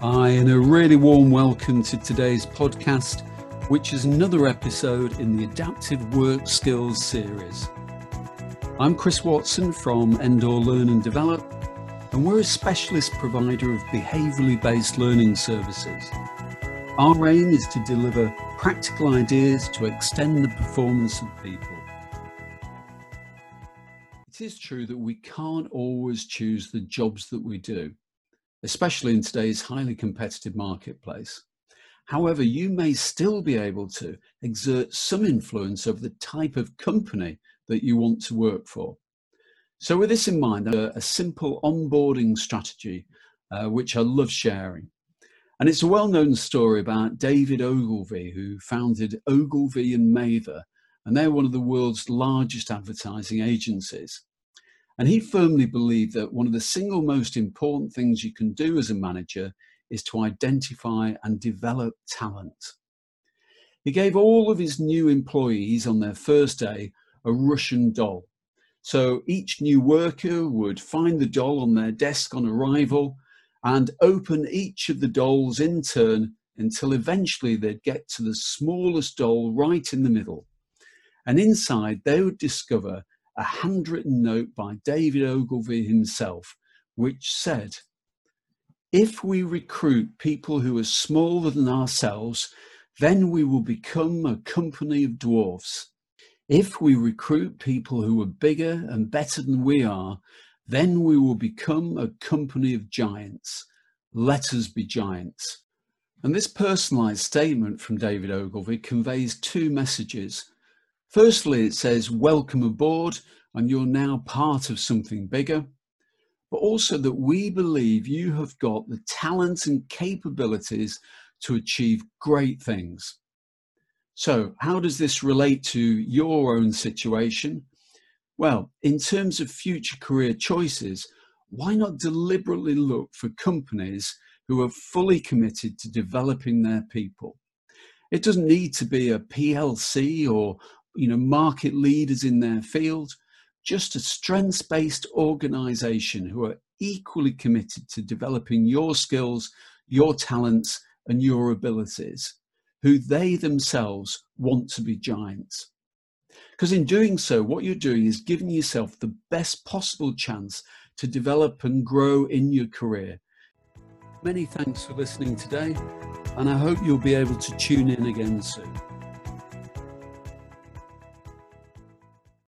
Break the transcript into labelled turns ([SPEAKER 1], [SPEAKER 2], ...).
[SPEAKER 1] Hi, and a really warm welcome to today's podcast, which is another episode in the Adaptive Work Skills series. I'm Chris Watson from Endor Learn and Develop, and we're a specialist provider of behaviourally based learning services. Our aim is to deliver practical ideas to extend the performance of people. It is true that we can't always choose the jobs that we do especially in today's highly competitive marketplace. However, you may still be able to exert some influence over the type of company that you want to work for. So, with this in mind, a, simple onboarding strategy, uh, which I love sharing. And it's a well known story about David Ogilvy, who founded Ogilvy and Mather, and they're one of the world's largest advertising agencies. And he firmly believed that one of the single most important things you can do as a manager is to identify and develop talent. He gave all of his new employees on their first day a Russian doll. So each new worker would find the doll on their desk on arrival and open each of the dolls in turn until eventually they'd get to the smallest doll right in the middle. And inside, they would discover a handwritten note by David Ogilvy himself, which said, If we recruit people who are smaller than ourselves, then we will become a company of dwarfs. If we recruit people who are bigger and better than we are, then we will become a company of giants. Let us be giants. And this personalized statement from David Ogilvy conveys two messages. Firstly, it says, Welcome aboard, and you're now part of something bigger. But also that we believe you have got the talents and capabilities to achieve great things. So, how does this relate to your own situation? Well, in terms of future career choices, why not deliberately look for companies who are fully committed to developing their people? It doesn't need to be a PLC or you know, market leaders in their field, just a strengths based organization who are equally committed to developing your skills, your talents, and your abilities, who they themselves want to be giants. Because in doing so, what you're doing is giving yourself the best possible chance to develop and grow in your career. Many thanks for listening today, and I hope you'll be able to tune in again soon.